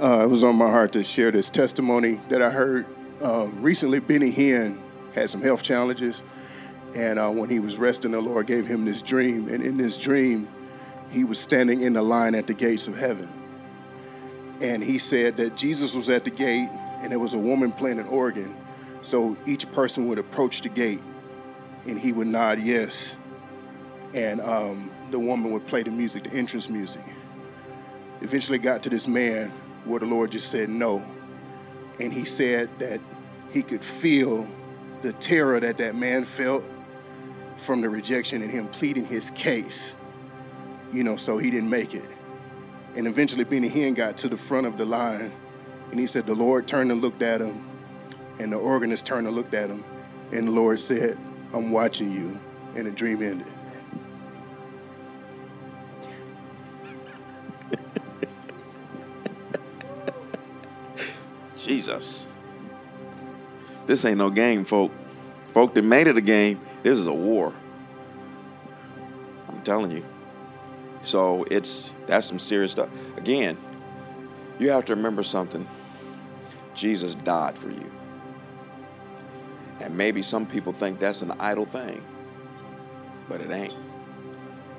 uh, it was on my heart to share this testimony that I heard uh, recently. Benny Hinn had some health challenges, and uh, when he was resting, the Lord gave him this dream. And in this dream, he was standing in the line at the gates of heaven. And he said that Jesus was at the gate, and there was a woman playing an organ. So each person would approach the gate, and he would nod yes. And um, the woman would play the music, the entrance music. Eventually got to this man where the Lord just said no. And he said that he could feel the terror that that man felt from the rejection and him pleading his case, you know, so he didn't make it. And eventually Benny Hinn got to the front of the line and he said the Lord turned and looked at him and the organist turned and looked at him and the Lord said, I'm watching you. And the dream ended. Jesus. This ain't no game, folk. Folk that made it a game, this is a war. I'm telling you. So it's that's some serious stuff. Again, you have to remember something. Jesus died for you. And maybe some people think that's an idle thing, but it ain't.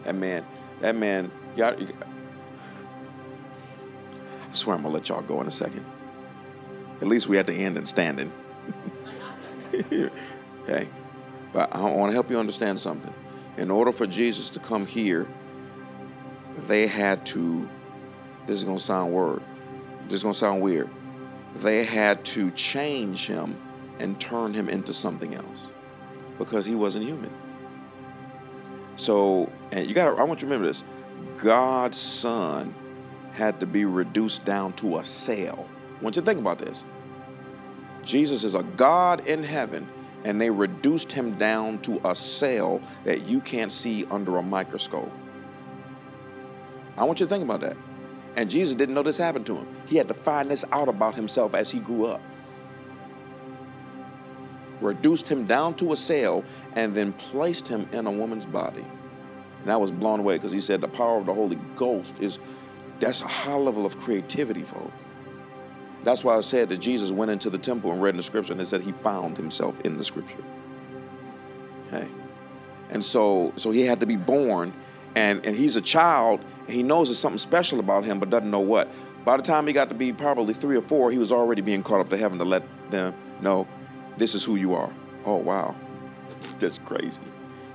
That man, that man, y'all, I swear I'm gonna let y'all go in a second. At least we had to end in standing. okay. But I want to help you understand something. In order for Jesus to come here, they had to, this is going to sound weird, this is going to sound weird. They had to change him and turn him into something else because he wasn't human. So, and you got to, I want you to remember this God's Son had to be reduced down to a cell. I want you to think about this. Jesus is a God in heaven, and they reduced him down to a cell that you can't see under a microscope. I want you to think about that. And Jesus didn't know this happened to him. He had to find this out about himself as he grew up. Reduced him down to a cell and then placed him in a woman's body. And I was blown away because he said the power of the Holy Ghost is that's a high level of creativity, folks. That's why I said that Jesus went into the temple and read in the scripture and it said he found himself in the scripture. Okay. And so so he had to be born and, and he's a child he knows there's something special about him but doesn't know what. By the time he got to be probably three or four, he was already being caught up to heaven to let them know this is who you are. Oh wow. That's crazy.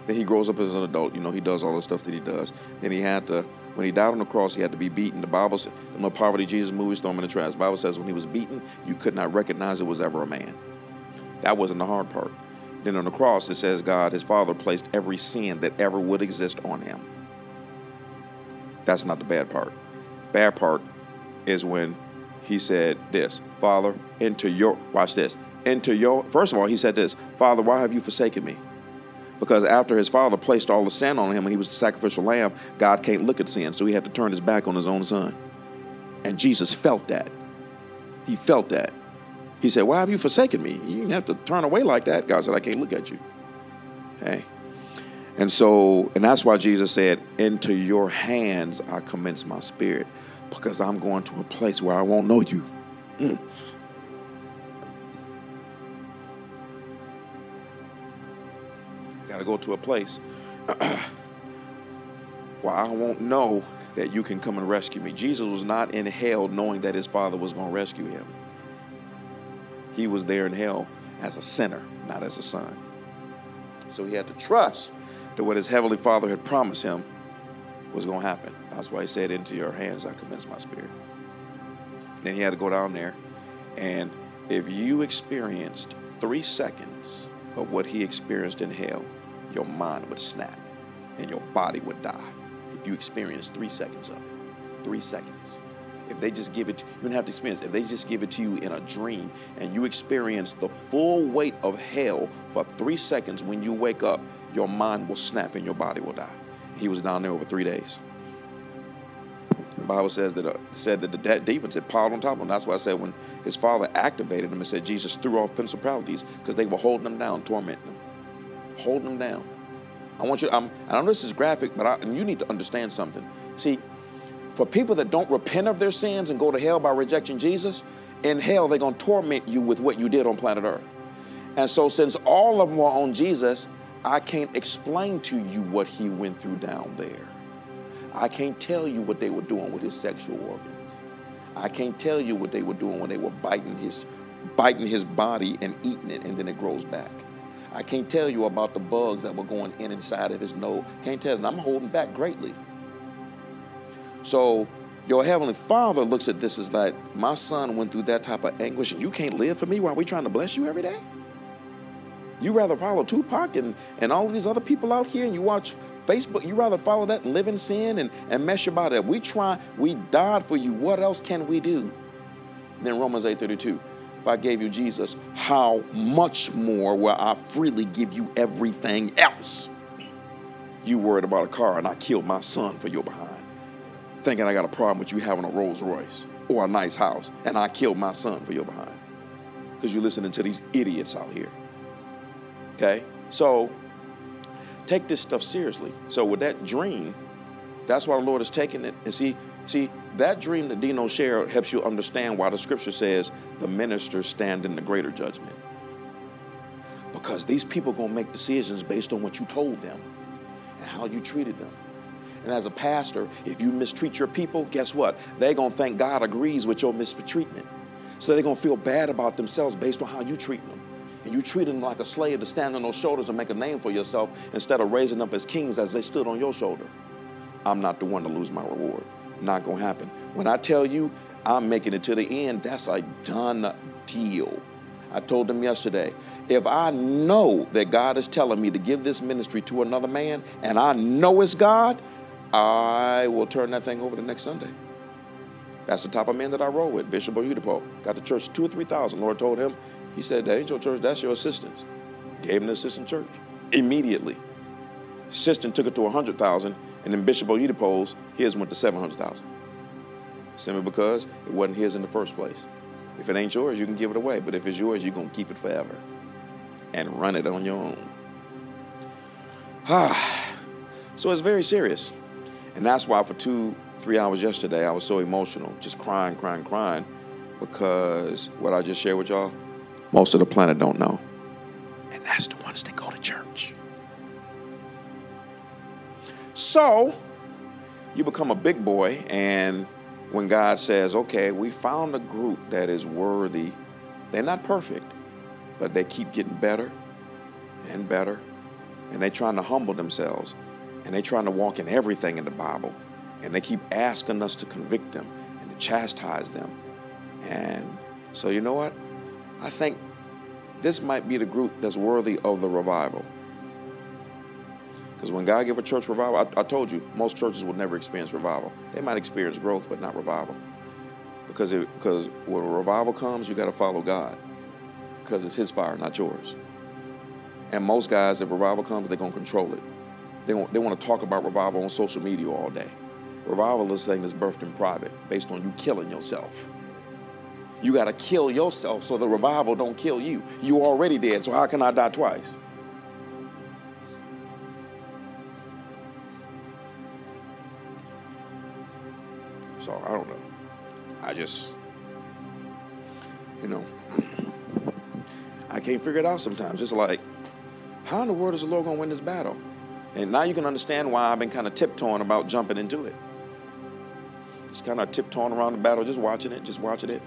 Then he grows up as an adult, you know, he does all the stuff that he does. Then he had to when he died on the cross, he had to be beaten. The Bible says, in the Poverty Jesus movies, throw him in the trash. The Bible says when he was beaten, you could not recognize it was ever a man. That wasn't the hard part. Then on the cross, it says God, his Father, placed every sin that ever would exist on him. That's not the bad part. Bad part is when he said this, Father, into your, watch this, into your, first of all, he said this, Father, why have you forsaken me? Because after his father placed all the sin on him and he was the sacrificial lamb, God can't look at sin, so he had to turn his back on his own son. And Jesus felt that. He felt that. He said, Why have you forsaken me? You didn't have to turn away like that. God said, I can't look at you. Hey. And so, and that's why Jesus said, Into your hands I commence my spirit, because I'm going to a place where I won't know you. Mm. To go to a place where I won't know that you can come and rescue me. Jesus was not in hell knowing that his father was going to rescue him. He was there in hell as a sinner, not as a son. So he had to trust that what his heavenly father had promised him was going to happen. That's why he said, Into your hands I commence my spirit. Then he had to go down there. And if you experienced three seconds of what he experienced in hell, your mind would snap and your body would die if you experience three seconds of it. Three seconds. If they just give it, you don't have to experience. If they just give it to you in a dream and you experience the full weight of hell for three seconds, when you wake up, your mind will snap and your body will die. He was down there over three days. The Bible says that uh, said that the demons had piled on top of him. That's why I said when his father activated him and said Jesus threw off principalities because they were holding him down, tormenting him holding them down. I want you. I'm, I know this is graphic, but I, and you need to understand something. See, for people that don't repent of their sins and go to hell by rejecting Jesus, in hell they're to torment you with what you did on planet Earth. And so, since all of them were on Jesus, I can't explain to you what he went through down there. I can't tell you what they were doing with his sexual organs. I can't tell you what they were doing when they were biting his biting his body and eating it and then it grows back. I can't tell you about the bugs that were going in inside of his nose. Can't tell you. I'm holding back greatly. So your heavenly father looks at this as like, my son went through that type of anguish and you can't live for me while we trying to bless you every day? You rather follow Tupac and, and all these other people out here and you watch Facebook, you rather follow that and live in sin and, and mess your body up. We try, we died for you. What else can we do? And then Romans 8:32. If I gave you Jesus, how much more will I freely give you everything else? You worried about a car and I killed my son for your behind. Thinking I got a problem with you having a Rolls Royce or a nice house, and I killed my son for your behind. Because you're listening to these idiots out here. Okay? So take this stuff seriously. So with that dream, that's why the Lord is taking it. And see, see, that dream that Dino shared helps you understand why the scripture says the ministers stand in the greater judgment. Because these people are gonna make decisions based on what you told them and how you treated them. And as a pastor, if you mistreat your people, guess what? They're gonna think God agrees with your mistreatment. So they're gonna feel bad about themselves based on how you treat them and you treat them like a slave to stand on those shoulders and make a name for yourself instead of raising up as kings as they stood on your shoulder, I'm not the one to lose my reward. Not going to happen. When I tell you I'm making it to the end, that's a done deal. I told them yesterday, if I know that God is telling me to give this ministry to another man and I know it's God, I will turn that thing over the next Sunday. That's the type of man that I roll with, Bishop Oyedepo. Got the church two or three thousand. Lord told him, he said, That ain't your church, that's your assistants. Gave him the assistant church immediately. Assistant took it to 100,000, and then Bishop Oyedepo's, his went to 700,000. Simply because it wasn't his in the first place. If it ain't yours, you can give it away. But if it's yours, you're going to keep it forever and run it on your own. Ah, so it's very serious. And that's why for two, three hours yesterday, I was so emotional, just crying, crying, crying, because what I just shared with y'all, most of the planet don't know. And that's the ones that go to church. So, you become a big boy, and when God says, okay, we found a group that is worthy, they're not perfect, but they keep getting better and better, and they're trying to humble themselves, and they're trying to walk in everything in the Bible, and they keep asking us to convict them and to chastise them. And so, you know what? I think this might be the group that's worthy of the revival. Because when God give a church revival, I, I, told you, most churches will never experience revival. They might experience growth, but not revival. Because, it, because when revival comes, you got to follow God. Because it's His fire, not yours. And most guys, if revival comes, they're going to control it. They want, they want to talk about revival on social media all day. Revival is thing that's birthed in private, based on you killing yourself. You got to kill yourself so the revival don't kill you. You already dead, so how can I die twice? I just, you know, I can't figure it out sometimes. It's like, how in the world is the Lord going to win this battle? And now you can understand why I've been kind of tiptoeing about jumping into it. Just kind of tiptoeing around the battle, just watching it, just watching it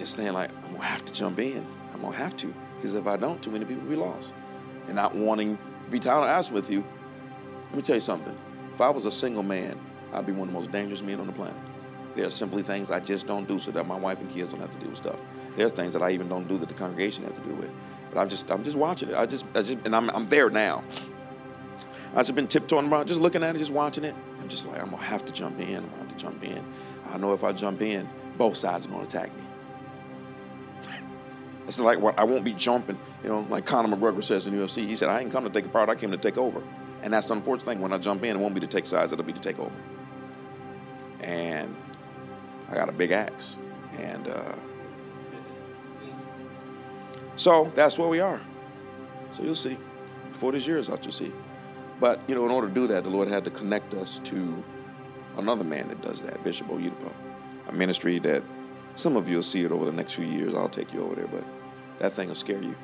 just saying like, I'm gonna have to jump in. I'm gonna have to, because if I don't, too many people will be lost. And not wanting to be tired honest with you. Let me tell you something. If I was a single man, I'd be one of the most dangerous men on the planet. There are simply things I just don't do so that my wife and kids don't have to deal with stuff. There are things that I even don't do that the congregation has to deal with. But I'm just I'm just watching it. I just I just and I'm I'm there now. I've just been tiptoeing around, just looking at it, just watching it. I'm just like, I'm gonna have to jump in. I'm gonna have to jump in. I know if I jump in, both sides are gonna attack me. It's like what I won't be jumping, you know, like Conor McGregor says in UFC. He said, I ain't come to take a part, I came to take over. And that's the unfortunate thing. When I jump in, it won't be to take sides, it'll be to take over. And I got a big axe. And uh, so that's where we are. So you'll see. Before this year is out, you'll see. But, you know, in order to do that, the Lord had to connect us to another man that does that, Bishop Oyedepo. A ministry that some of you will see it over the next few years. I'll take you over there, but that thing will scare you.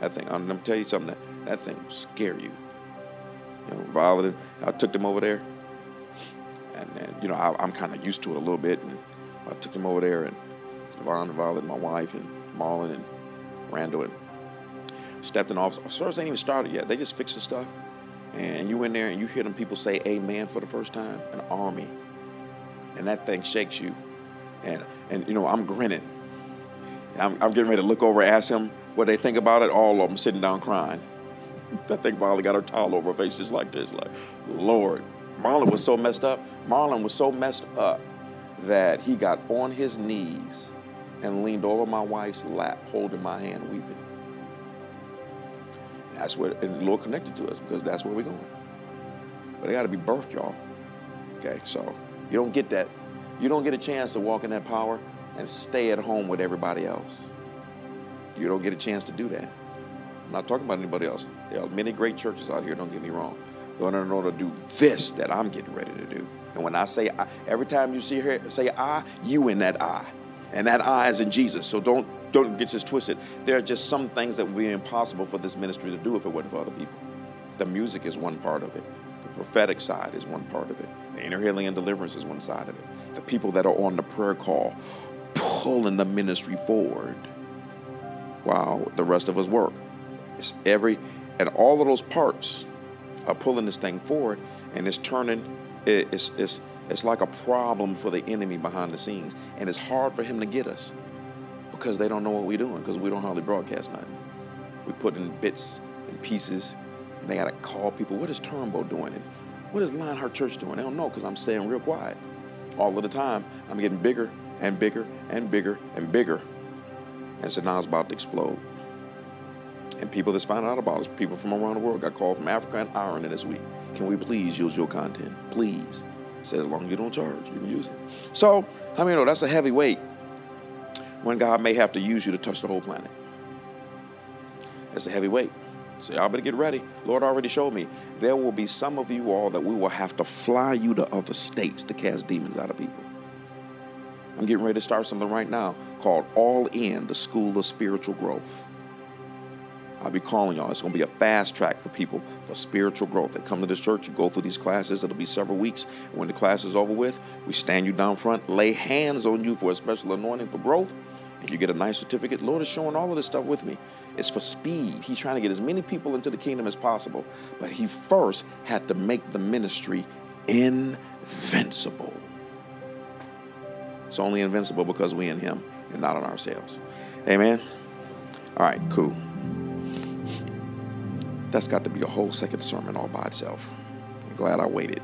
That thing, I'm gonna tell you something. That that thing will scare you. You know, I took them over there, and, and you know, I, am kind of used to it a little bit, and I took him over there, and and Violet, my wife, and Marlon and Randall, and stepped in office. Service ain't even started yet. They just fixing stuff, and you in there and you hear them people say "Amen" for the first time, an army, and that thing shakes you, and and you know I'm grinning. I'm, I'm getting ready to look over, ask them what they think about it. All of them sitting down crying. I think Molly got her towel over her face just like this, like, Lord. Marlon was so messed up. Marlon was so messed up that he got on his knees and leaned over my wife's lap, holding my hand, weeping. That's where and the Lord connected to us because that's where we're going. But it got to be birthed, y'all. Okay, so you don't get that. You don't get a chance to walk in that power and stay at home with everybody else. You don't get a chance to do that. I'm not talking about anybody else. There are many great churches out here, don't get me wrong. They're in order to do this that I'm getting ready to do. And when I say I, every time you see her say I, you in that I. And that I is in Jesus. So don't don't get this twisted. There are just some things that would be impossible for this ministry to do if it wasn't for other people. The music is one part of it. The prophetic side is one part of it. The inner healing and deliverance is one side of it. The people that are on the prayer call pulling the ministry forward while the rest of us work. It's every and all of those parts are pulling this thing forward and it's turning it's it's it's like a problem for the enemy behind the scenes. And it's hard for him to get us because they don't know what we're doing because we don't hardly broadcast nothing. We put in bits and pieces and they got to call people. What is Turnbough doing? And what is Lionheart Church doing? They don't know because I'm staying real quiet all of the time. I'm getting bigger and bigger and bigger and bigger. And so now it's about to explode and people that's finding out about us, people from around the world, got called from Africa and Ireland this week. Can we please use your content? Please. Say as long as you don't charge, you can use it. So, how many know that's a heavy weight when God may have to use you to touch the whole planet? That's a heavy weight. So y'all better get ready. Lord already showed me. There will be some of you all that we will have to fly you to other states to cast demons out of people. I'm getting ready to start something right now called All In, the School of Spiritual Growth. I'll be calling y'all. It's going to be a fast track for people for spiritual growth. They come to this church, you go through these classes. It'll be several weeks. When the class is over with, we stand you down front, lay hands on you for a special anointing for growth, and you get a nice certificate. Lord is showing all of this stuff with me. It's for speed. He's trying to get as many people into the kingdom as possible. But he first had to make the ministry invincible. It's only invincible because we in him and not in ourselves. Amen. All right, cool. That's got to be a whole second sermon all by itself. I'm glad I waited.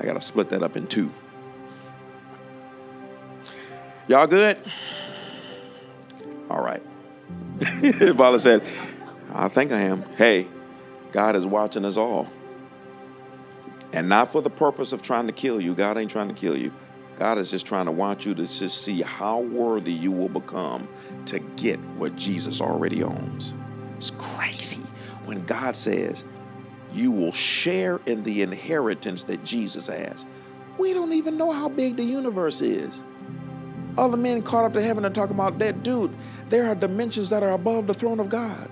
I got to split that up in two. Y'all good? All right. Paula said, I think I am. Hey, God is watching us all. And not for the purpose of trying to kill you. God ain't trying to kill you. God is just trying to want you to just see how worthy you will become to get what Jesus already owns. When God says, you will share in the inheritance that Jesus has. We don't even know how big the universe is. Other men caught up to heaven and talking about that dude. There are dimensions that are above the throne of God.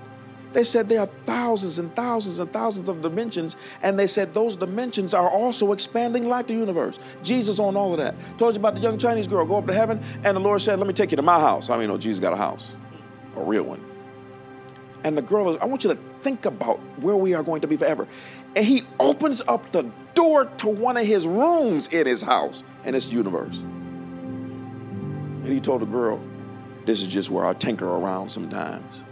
They said there are thousands and thousands and thousands of dimensions, and they said those dimensions are also expanding like the universe. Jesus on all of that. Told you about the young Chinese girl go up to heaven, and the Lord said, Let me take you to my house. I mean, know, Jesus got a house, a real one. And the girl is, I want you to think about where we are going to be forever. And he opens up the door to one of his rooms in his house, and it's the universe. And he told the girl, This is just where I tinker around sometimes.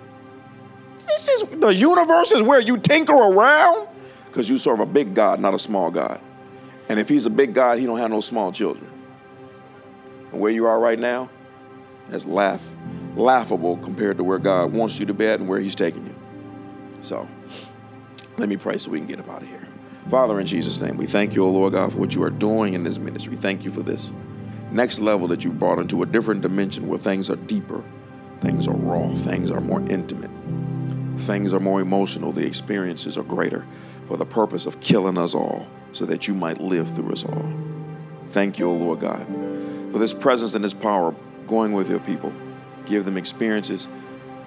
This is the universe is where you tinker around because you serve a big God, not a small God. And if he's a big God, he don't have no small children. And where you are right now, that's laugh laughable compared to where God wants you to be at and where He's taking you. So, let me pray so we can get up out of here. Father, in Jesus' name, we thank you, O Lord God, for what you are doing in this ministry. Thank you for this next level that you brought into a different dimension where things are deeper, things are raw, things are more intimate, things are more emotional, the experiences are greater for the purpose of killing us all so that you might live through us all. Thank you, O Lord God, for this presence and this power going with your people. Give them experiences.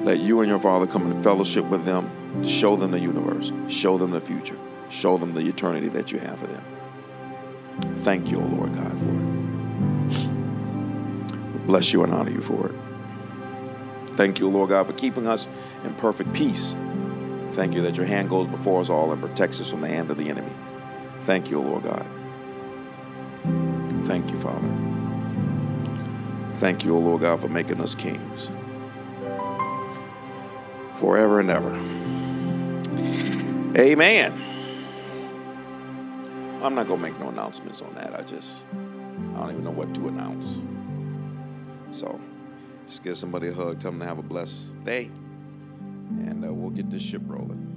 Let you and your Father come in fellowship with them. Show them the universe. Show them the future. Show them the eternity that you have for them. Thank you, O Lord God, for it. Bless you and honor you for it. Thank you, Lord God, for keeping us in perfect peace. Thank you that your hand goes before us all and protects us from the hand of the enemy. Thank you, Lord God. Thank you, Father. Thank you, O Lord God, for making us kings forever and ever. Amen. I'm not going to make no announcements on that. I just, I don't even know what to announce. So, just give somebody a hug, tell them to have a blessed day, and uh, we'll get this ship rolling.